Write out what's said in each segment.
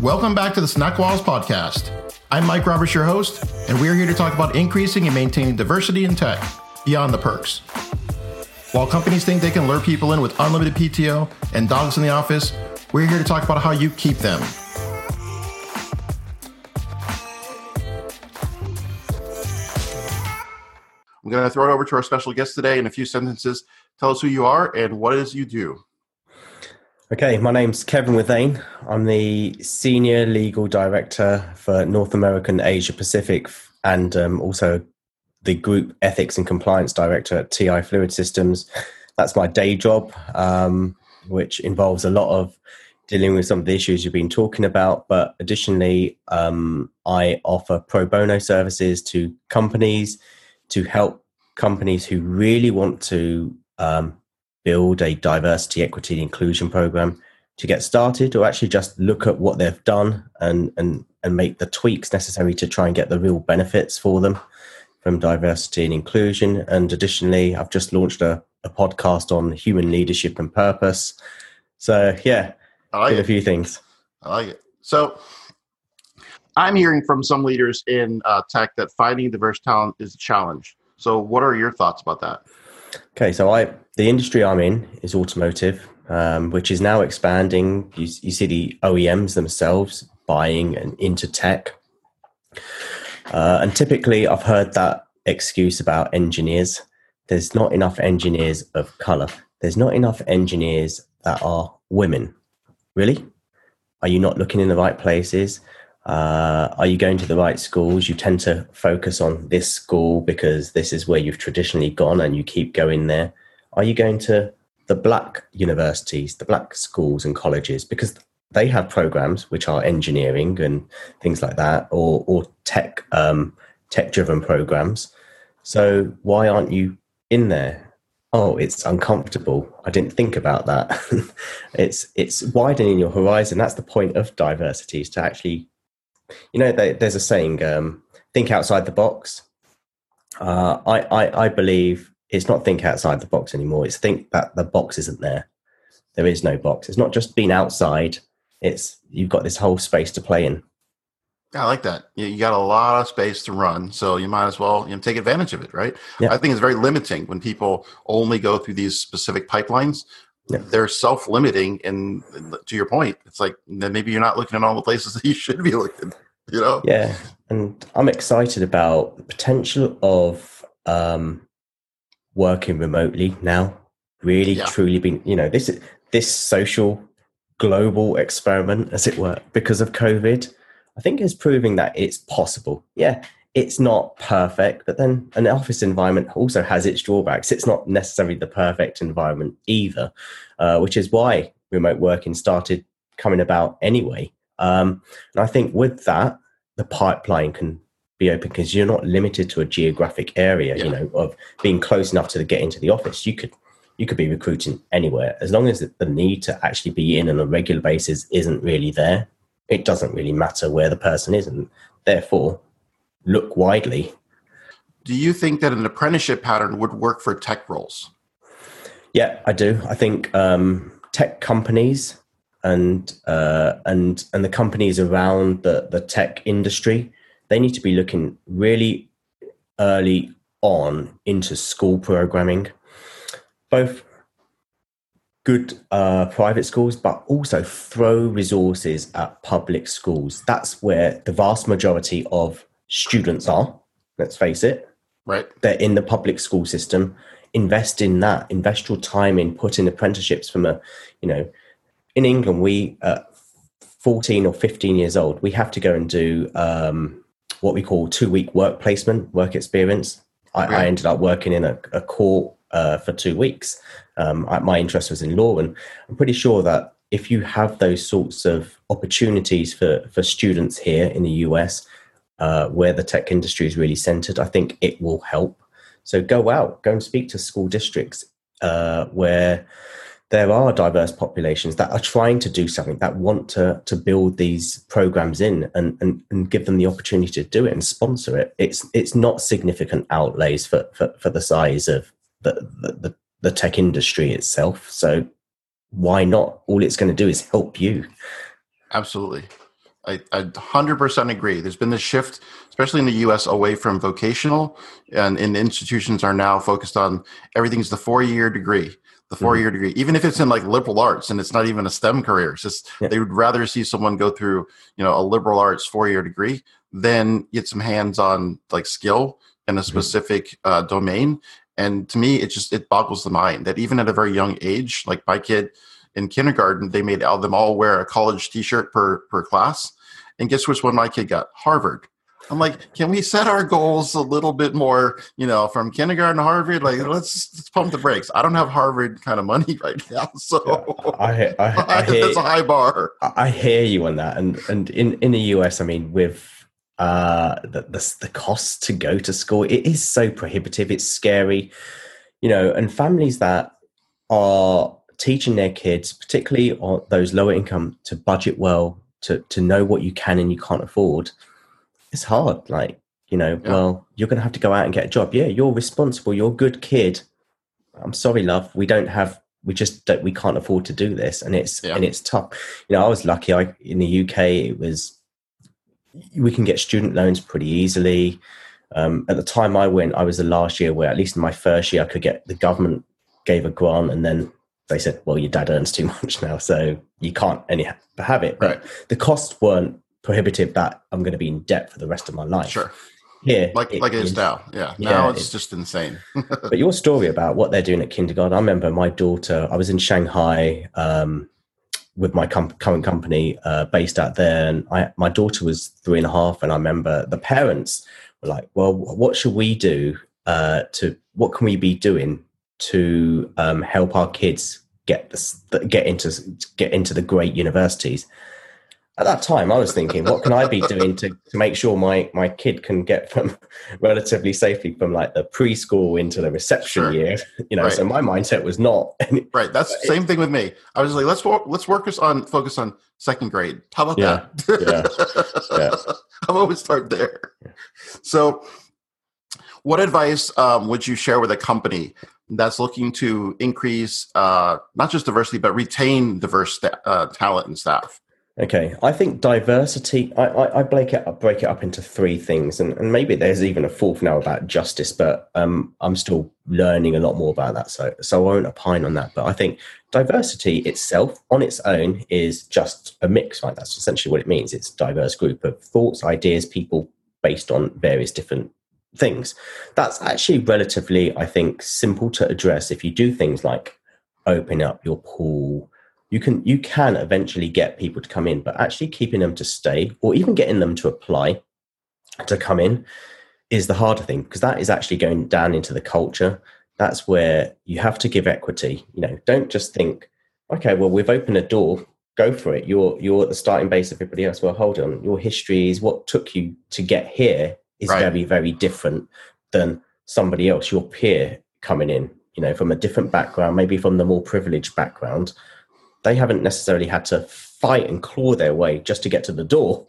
Welcome back to the Snack Walls podcast. I'm Mike Roberts, your host, and we're here to talk about increasing and maintaining diversity in tech beyond the perks. While companies think they can lure people in with unlimited PTO and dogs in the office, we're here to talk about how you keep them. I'm going to throw it over to our special guest today in a few sentences. Tell us who you are and what it is you do. Okay, my name's Kevin Withane. I'm the Senior Legal Director for North American Asia Pacific and um, also the Group Ethics and Compliance Director at TI Fluid Systems. That's my day job, um, which involves a lot of dealing with some of the issues you've been talking about. But additionally, um, I offer pro bono services to companies to help companies who really want to um, build a diversity, equity, and inclusion program to get started, or actually just look at what they've done and and and make the tweaks necessary to try and get the real benefits for them from diversity and inclusion. And additionally, I've just launched a, a podcast on human leadership and purpose. So yeah, I like a few things. I like it. So I'm hearing from some leaders in uh, tech that finding diverse talent is a challenge. So what are your thoughts about that? Okay, so I the industry I'm in is automotive, um, which is now expanding. You, you, see the OEMs themselves buying and into tech, uh, and typically I've heard that excuse about engineers. There's not enough engineers of color. There's not enough engineers that are women. Really? Are you not looking in the right places? Uh, are you going to the right schools? You tend to focus on this school because this is where you've traditionally gone and you keep going there. Are you going to the black universities, the black schools and colleges because they have programs which are engineering and things like that, or or tech um, tech driven programs. So why aren't you in there? Oh, it's uncomfortable. I didn't think about that. it's it's widening your horizon. That's the point of diversity is to actually you know, they, there's a saying, um, think outside the box. Uh, I, I, I believe it's not think outside the box anymore. It's think that the box isn't there. There is no box. It's not just being outside. It's you've got this whole space to play in. I like that. You got a lot of space to run, so you might as well you know, take advantage of it, right? Yeah. I think it's very limiting when people only go through these specific pipelines yeah. they're self-limiting and to your point it's like then maybe you're not looking at all the places that you should be looking you know yeah and i'm excited about the potential of um, working remotely now really yeah. truly being you know this this social global experiment as it were because of covid i think is proving that it's possible yeah it's not perfect, but then an office environment also has its drawbacks. It's not necessarily the perfect environment either, uh, which is why remote working started coming about anyway. Um, and I think with that, the pipeline can be open because you're not limited to a geographic area, yeah. you know, of being close enough to get into the office. You could you could be recruiting anywhere as long as the need to actually be in on a regular basis isn't really there. It doesn't really matter where the person is, and therefore look widely. Do you think that an apprenticeship pattern would work for tech roles? Yeah, I do. I think um, tech companies and uh, and and the companies around the the tech industry they need to be looking really early on into school programming, both good uh, private schools, but also throw resources at public schools. That's where the vast majority of students are. Let's face it. Right. They're in the public school system. Invest in that. Invest your time in putting apprenticeships from a, you know, in England, we, uh, 14 or 15 years old, we have to go and do um, what we call two week work placement, work experience. I, I ended up working in a, a court uh, for two weeks. Um, I, my interest was in law, and I'm pretty sure that if you have those sorts of opportunities for, for students here in the US, uh, where the tech industry is really centered, I think it will help. So go out, go and speak to school districts uh, where there are diverse populations that are trying to do something, that want to to build these programs in and, and, and give them the opportunity to do it and sponsor it. It's it's not significant outlays for, for, for the size of the, the, the tech industry itself. So why not? All it's going to do is help you. Absolutely. I, I 100% agree. There's been this shift, especially in the US, away from vocational, and, and institutions are now focused on everything's the four year degree. The four year mm-hmm. degree, even if it's in like liberal arts and it's not even a STEM career, it's just yeah. they would rather see someone go through, you know, a liberal arts four year degree than get some hands on like skill in a mm-hmm. specific mm-hmm. uh, domain. And to me, it just it boggles the mind that even at a very young age, like my kid, in kindergarten, they made them all wear a college T-shirt per per class. And guess which one my kid got? Harvard. I'm like, can we set our goals a little bit more, you know, from kindergarten to Harvard? Like, let's, let's pump the brakes. I don't have Harvard kind of money right now, so yeah, I, I, I, I hear, that's a high bar. I hear you on that, and and in in the US, I mean, with uh, the, the the cost to go to school, it is so prohibitive. It's scary, you know, and families that are teaching their kids, particularly on those lower income, to budget well, to to know what you can and you can't afford, it's hard. Like you know, yeah. well, you're going to have to go out and get a job. Yeah, you're responsible. You're a good kid. I'm sorry, love. We don't have. We just don't. We can't afford to do this, and it's yeah. and it's tough. You know, I was lucky. I in the UK, it was we can get student loans pretty easily. Um, at the time I went, I was the last year where, at least in my first year, I could get the government gave a grant, and then they said, well, your dad earns too much now, so you can't any have it. But right. the costs weren't prohibitive that I'm going to be in debt for the rest of my life. Sure. Here, like it, like it is now. Yeah. yeah now it's, just insane. but your story about what they're doing at kindergarten, I remember my daughter, I was in Shanghai um, with my com- current company uh, based out there, and I, my daughter was three and a half, and I remember the parents were like, well, what should we do uh, to, what can we be doing to um, help our kids get get into get into the great universities. At that time, I was thinking, what can I be doing to, to make sure my my kid can get from relatively safely from like the preschool into the reception sure. year? You know, right. so my mindset was not right. That's the same thing with me. I was like, let's let's work us on focus on second grade. How about yeah. that? yeah. yeah. I'm always start there. So, what advice um, would you share with a company that's looking to increase uh, not just diversity but retain diverse sta- uh, talent and staff? Okay, I think diversity. I, I, I, break it up, break it up into three things, and, and maybe there's even a fourth now about justice, but um, I'm still learning a lot more about that, so so I won't opine on that. But I think diversity itself, on its own, is just a mix. Right, that's essentially what it means. It's a diverse group of thoughts, ideas, people based on various different things. That's actually relatively, I think, simple to address if you do things like open up your pool. You can you can eventually get people to come in, but actually keeping them to stay or even getting them to apply to come in is the harder thing because that is actually going down into the culture. That's where you have to give equity. You know, don't just think, okay, well, we've opened a door, go for it. You're you're at the starting base of everybody else. Well, hold on. Your history is what took you to get here is right. very, very different than somebody else, your peer coming in, you know, from a different background, maybe from the more privileged background. They haven't necessarily had to fight and claw their way just to get to the door.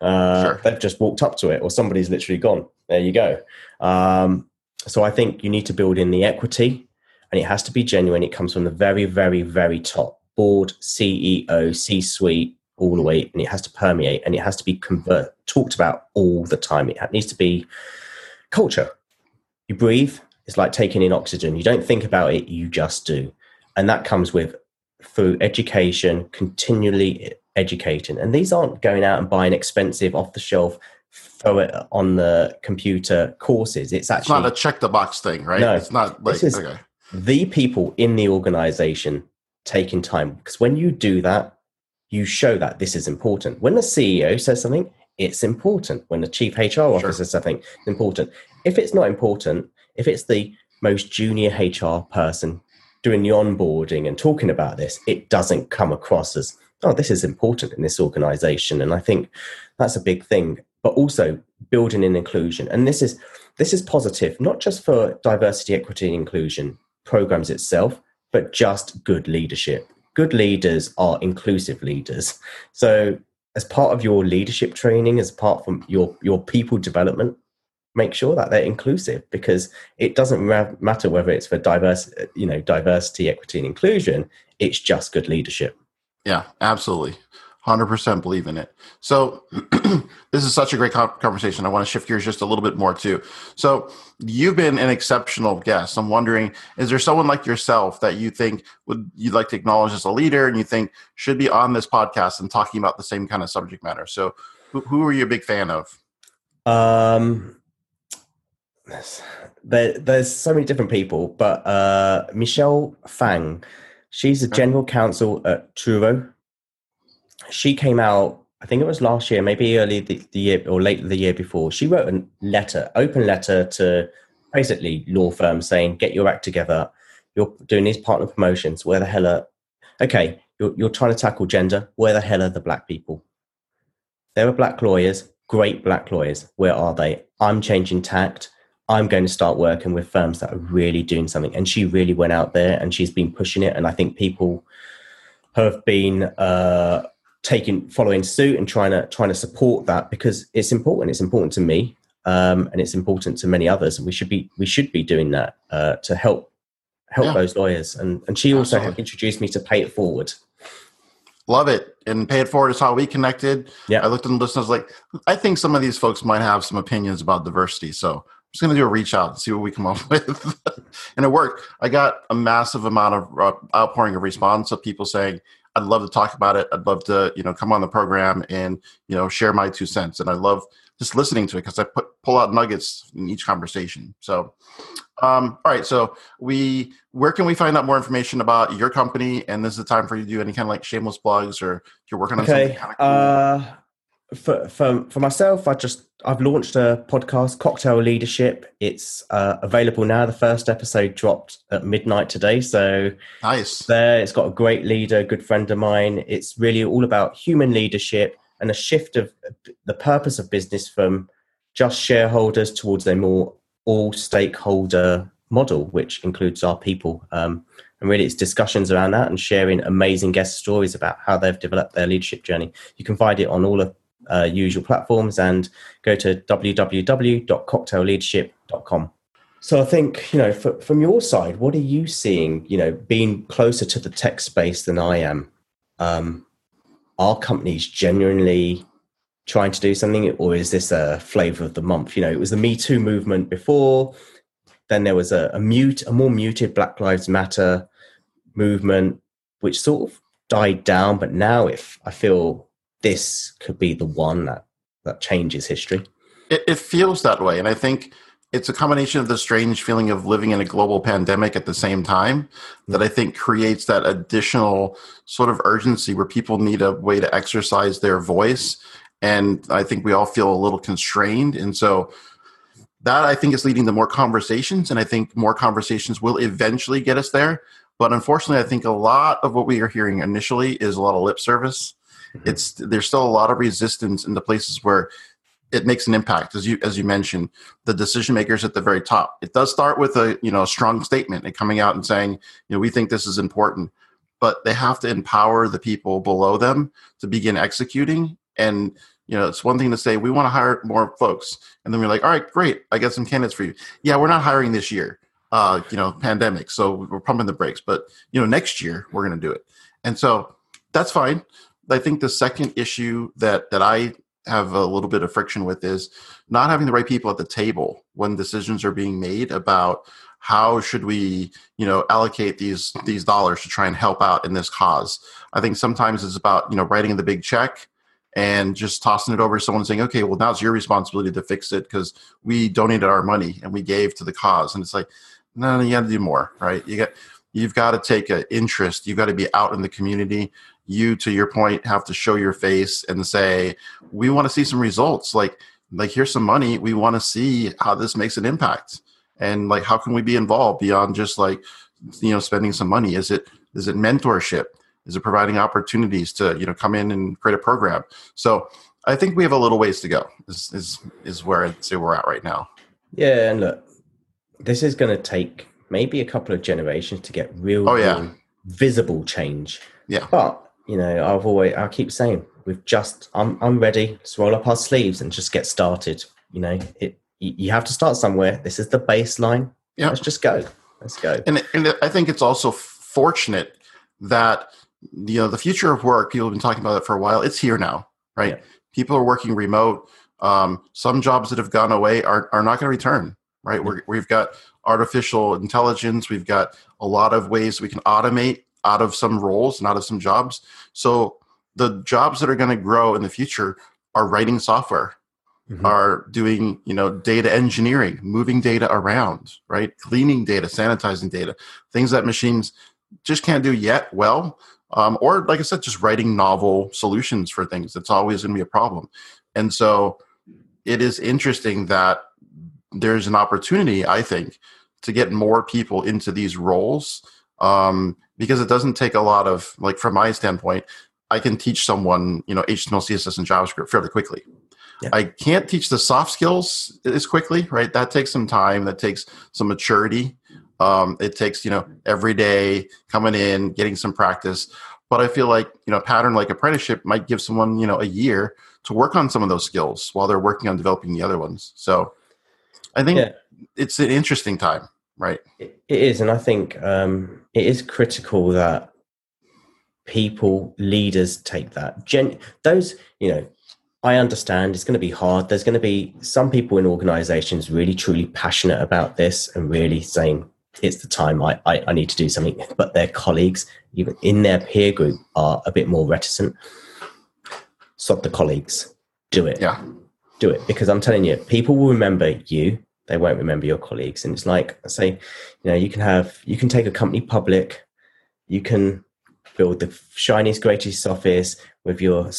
Uh, sure. They've just walked up to it, or somebody's literally gone. There you go. Um, so I think you need to build in the equity, and it has to be genuine. It comes from the very, very, very top board, CEO, C suite, all the way and it has to permeate and it has to be convert talked about all the time. It needs to be culture. You breathe it's like taking in oxygen. You don't think about it you just do. And that comes with through education continually educating. And these aren't going out and buying expensive off the shelf throw it on the computer courses. It's actually it's not a check the box thing right? No, it's not like okay. the people in the organization taking time. Because when you do that you show that this is important. When the CEO says something, it's important. When the chief HR officer sure. says something, it's important. If it's not important, if it's the most junior HR person doing the onboarding and talking about this, it doesn't come across as, oh, this is important in this organization. And I think that's a big thing. But also building in inclusion. And this is this is positive, not just for diversity, equity, and inclusion programs itself, but just good leadership good leaders are inclusive leaders. So, as part of your leadership training, as part from your your people development, make sure that they're inclusive because it doesn't matter whether it's for diverse, you know, diversity, equity, and inclusion. It's just good leadership. Yeah, absolutely. 100% believe in it. So, this is such a great conversation. I want to shift gears just a little bit more too. So, you've been an exceptional guest. I'm wondering, is there someone like yourself that you think would you'd like to acknowledge as a leader and you think should be on this podcast and talking about the same kind of subject matter? So, who, who are you a big fan of? Um, there, there's so many different people, but uh, Michelle Fang, she's the general counsel at Truro she came out, I think it was last year, maybe early the, the year or late the year before. She wrote a letter, open letter to basically law firms saying, get your act together. You're doing these partner promotions. Where the hell are, okay, you're, you're trying to tackle gender. Where the hell are the black people? There are black lawyers, great black lawyers. Where are they? I'm changing tact. I'm going to start working with firms that are really doing something. And she really went out there and she's been pushing it. And I think people have been uh, taking following suit and trying to trying to support that because it's important. It's important to me, um, and it's important to many others. And we should be we should be doing that uh, to help help yeah. those lawyers. And and she also Absolutely. introduced me to Pay It Forward. Love it. And Pay It Forward is how we connected. Yeah. I looked at the listeners like I think some of these folks might have some opinions about diversity. So I'm just going to do a reach out and see what we come up with. and it worked. I got a massive amount of uh, outpouring of response of people saying, I'd love to talk about it. I'd love to, you know, come on the program and, you know, share my two cents. And I love just listening to it because I put pull out nuggets in each conversation. So, um, all right. So we, where can we find out more information about your company? And this is the time for you to do any kind of like shameless plugs or you're working on okay. something kind of cool. Uh, for, for for myself, I just I've launched a podcast, Cocktail Leadership. It's uh, available now. The first episode dropped at midnight today, so nice. There, it's got a great leader, good friend of mine. It's really all about human leadership and a shift of the purpose of business from just shareholders towards a more all stakeholder model, which includes our people. Um, and really, it's discussions around that and sharing amazing guest stories about how they've developed their leadership journey. You can find it on all of uh, usual platforms and go to www.cocktailleadership.com. So I think, you know, for, from your side, what are you seeing, you know, being closer to the tech space than I am? Um, are companies genuinely trying to do something or is this a flavor of the month? You know, it was the Me Too movement before, then there was a, a mute, a more muted Black Lives Matter movement, which sort of died down, but now if I feel this could be the one that that changes history. It, it feels that way, and I think it's a combination of the strange feeling of living in a global pandemic at the same time mm. that I think creates that additional sort of urgency where people need a way to exercise their voice. And I think we all feel a little constrained. And so that I think is leading to more conversations. And I think more conversations will eventually get us there. But unfortunately, I think a lot of what we are hearing initially is a lot of lip service it's there's still a lot of resistance in the places where it makes an impact as you as you mentioned. The decision makers at the very top. It does start with a you know a strong statement and coming out and saying you know we think this is important. But they have to empower the people below them to begin executing. And you know it's one thing to say we want to hire more folks. And then we're like all right great. I got some candidates for you. Yeah we're not hiring this year uh you know pandemic so we're pumping the brakes. But you know next year we're going to do it. And so that's fine I think the second issue that that I have a little bit of friction with is not having the right people at the table when decisions are being made about how should we you know allocate these these dollars to try and help out in this cause. I think sometimes it's about you know writing the big check and just tossing it over to someone saying okay well now it's your responsibility to fix it because we donated our money and we gave to the cause. And it's like no, no you got to do more right? You got you've got to take an interest you've got to be out in the community. You to your point have to show your face and say we want to see some results. Like like here's some money. We want to see how this makes an impact. And like how can we be involved beyond just like you know spending some money? Is it is it mentorship? Is it providing opportunities to you know come in and create a program? So i think we have a little ways to go is is, is where i'd say we're at right now. Yeah and look this is going to take maybe a couple of generations to get real, oh, yeah. real visible change yeah but you know, I've always I keep saying we've just I'm I'm ready. Let's roll up our sleeves and just get started. You know, it you have to start somewhere. This is the baseline. Yeah, let's just go. Let's go. And, and I think it's also fortunate that you know the future of work people have been talking about it for a while it's here now right yeah. people are working remote um, some jobs that have gone away are, are not going to return right? We we've got artificial intelligence. We've got a lot of ways we can automate out of some roles and out of some jobs. So the jobs that are going to grow in the future are writing software mm-hmm. are doing you know data engineering moving data around right? Cleaning data sanitizing data things that machines just can't do yet well um, or like i said just writing novel solutions for things. That's always going to be a problem. And so it is interesting that there's an opportunity i think to get more people into these roles um, because it doesn't take a lot of like from my standpoint i can teach someone you know html css and javascript fairly quickly yeah. I can't teach the soft skills as quickly, right? That takes some time. That takes some maturity. Um, it takes you know every day coming in, getting some practice. But I feel like you know pattern like apprenticeship might give someone you know a year to work on some of those skills while they're working on developing the other ones. So I think yeah. it's an interesting time, right? It is, and I think um, it is critical that people, leaders, take that. Gen- those you know I understand it's going to be hard. There's going to be some people in organizations really truly passionate about this and really saying it's the time I, I, I, need to do something. But their colleagues, even in their peer group, are a bit more reticent. Stop the colleagues. Do it. Yeah. Do it. Because I'm telling you, people will remember you. They won't remember your colleagues. And it's like I say, you know, you can have you can take a company public, you can build the shiniest, greatest office with your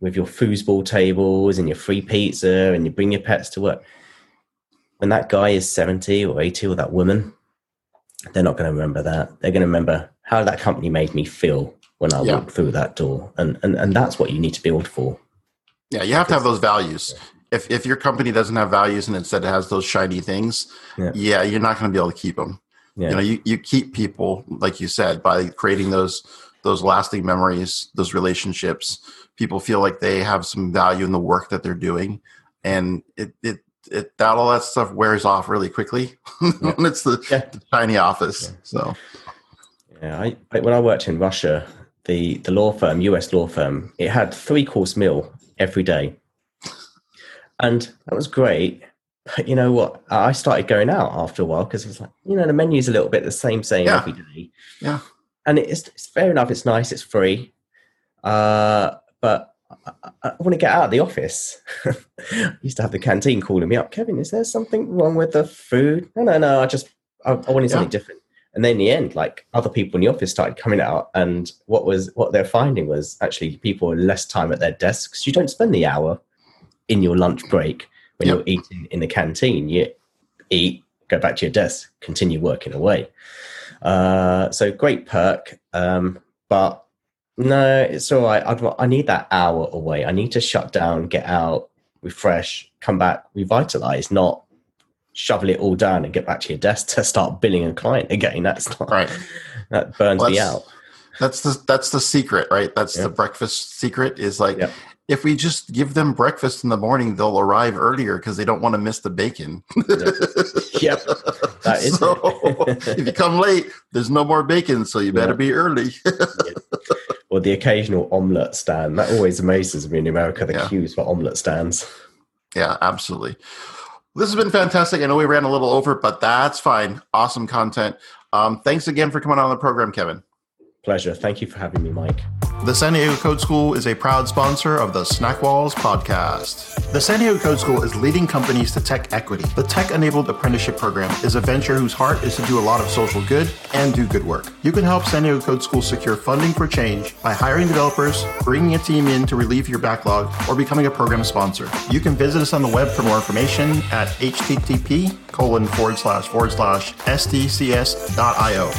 with your foosball tables and your free pizza and you bring your pets to work. When that guy is 70 or 80 or that woman, they're not going to remember that. They're going to remember how that company made me feel when I yeah. walked through that door. And, and, and that's what you need to build for. Yeah, you have to have those values. If, if your company doesn't have values and instead has those shiny things, yeah, yeah you're not going to be able to keep them. Yeah. You know, you, you keep people, like you said, by creating those those lasting memories, those relationships, people feel like they have some value in the work that they're doing and it it, it that all that stuff wears off really quickly yeah. when it's the, yeah. the, tiny office so yeah I, I, when i worked in russia the the law firm us law firm it had three course meal every day and that was great but you know what i started going out after a while because it was like you know the menu's a little bit the same same every day yeah and it's, it's fair enough it's nice it's free uh, but I, I, want to get out of the office. I used to have the canteen calling me up. Kevin, is there something wrong with the food? No, no, no. I just I, I wanted something yeah. different. And then in the end, like other people in the office started coming out, and what was what they're finding was actually people are less time at their desks. You don't spend the hour in your lunch break when yep. you're eating in the canteen. You eat, go back to your desk, continue working away. Uh, so great perk, um, but no, it's all right. I'd, I need that hour away. I need to shut down, get out, refresh, come back, revitalize, not shovel it all down and get back to your desk to start billing a client again. That's not right. That burns well, me out. That's the that's the secret, right? That's the breakfast secret. Is like if we just give them breakfast in the morning, they'll arrive earlier because they don't want to miss the bacon. yep, that is. So if you come late, there's no more bacon, so you better be early. Or the occasional omelette stand. That always amazes me in America. The yeah. queues for omelette stands. Yeah, absolutely. This has been fantastic. I know we ran a little over, but that's fine. Awesome content. Um, thanks again for coming on the program, Kevin. Pleasure. Thank you for having me, Mike. The San Diego Code School is a proud sponsor of the Snack Walls podcast. The San Diego Code School is leading companies to tech equity. The tech enabled apprenticeship program is a venture whose heart is to do a lot of social good and do good work. You can help San Diego Code School secure funding for change by hiring developers, bringing a team in to relieve your backlog, or becoming a program sponsor. You can visit us on the web for more information at http colon forward slash forward slash sdcs.io.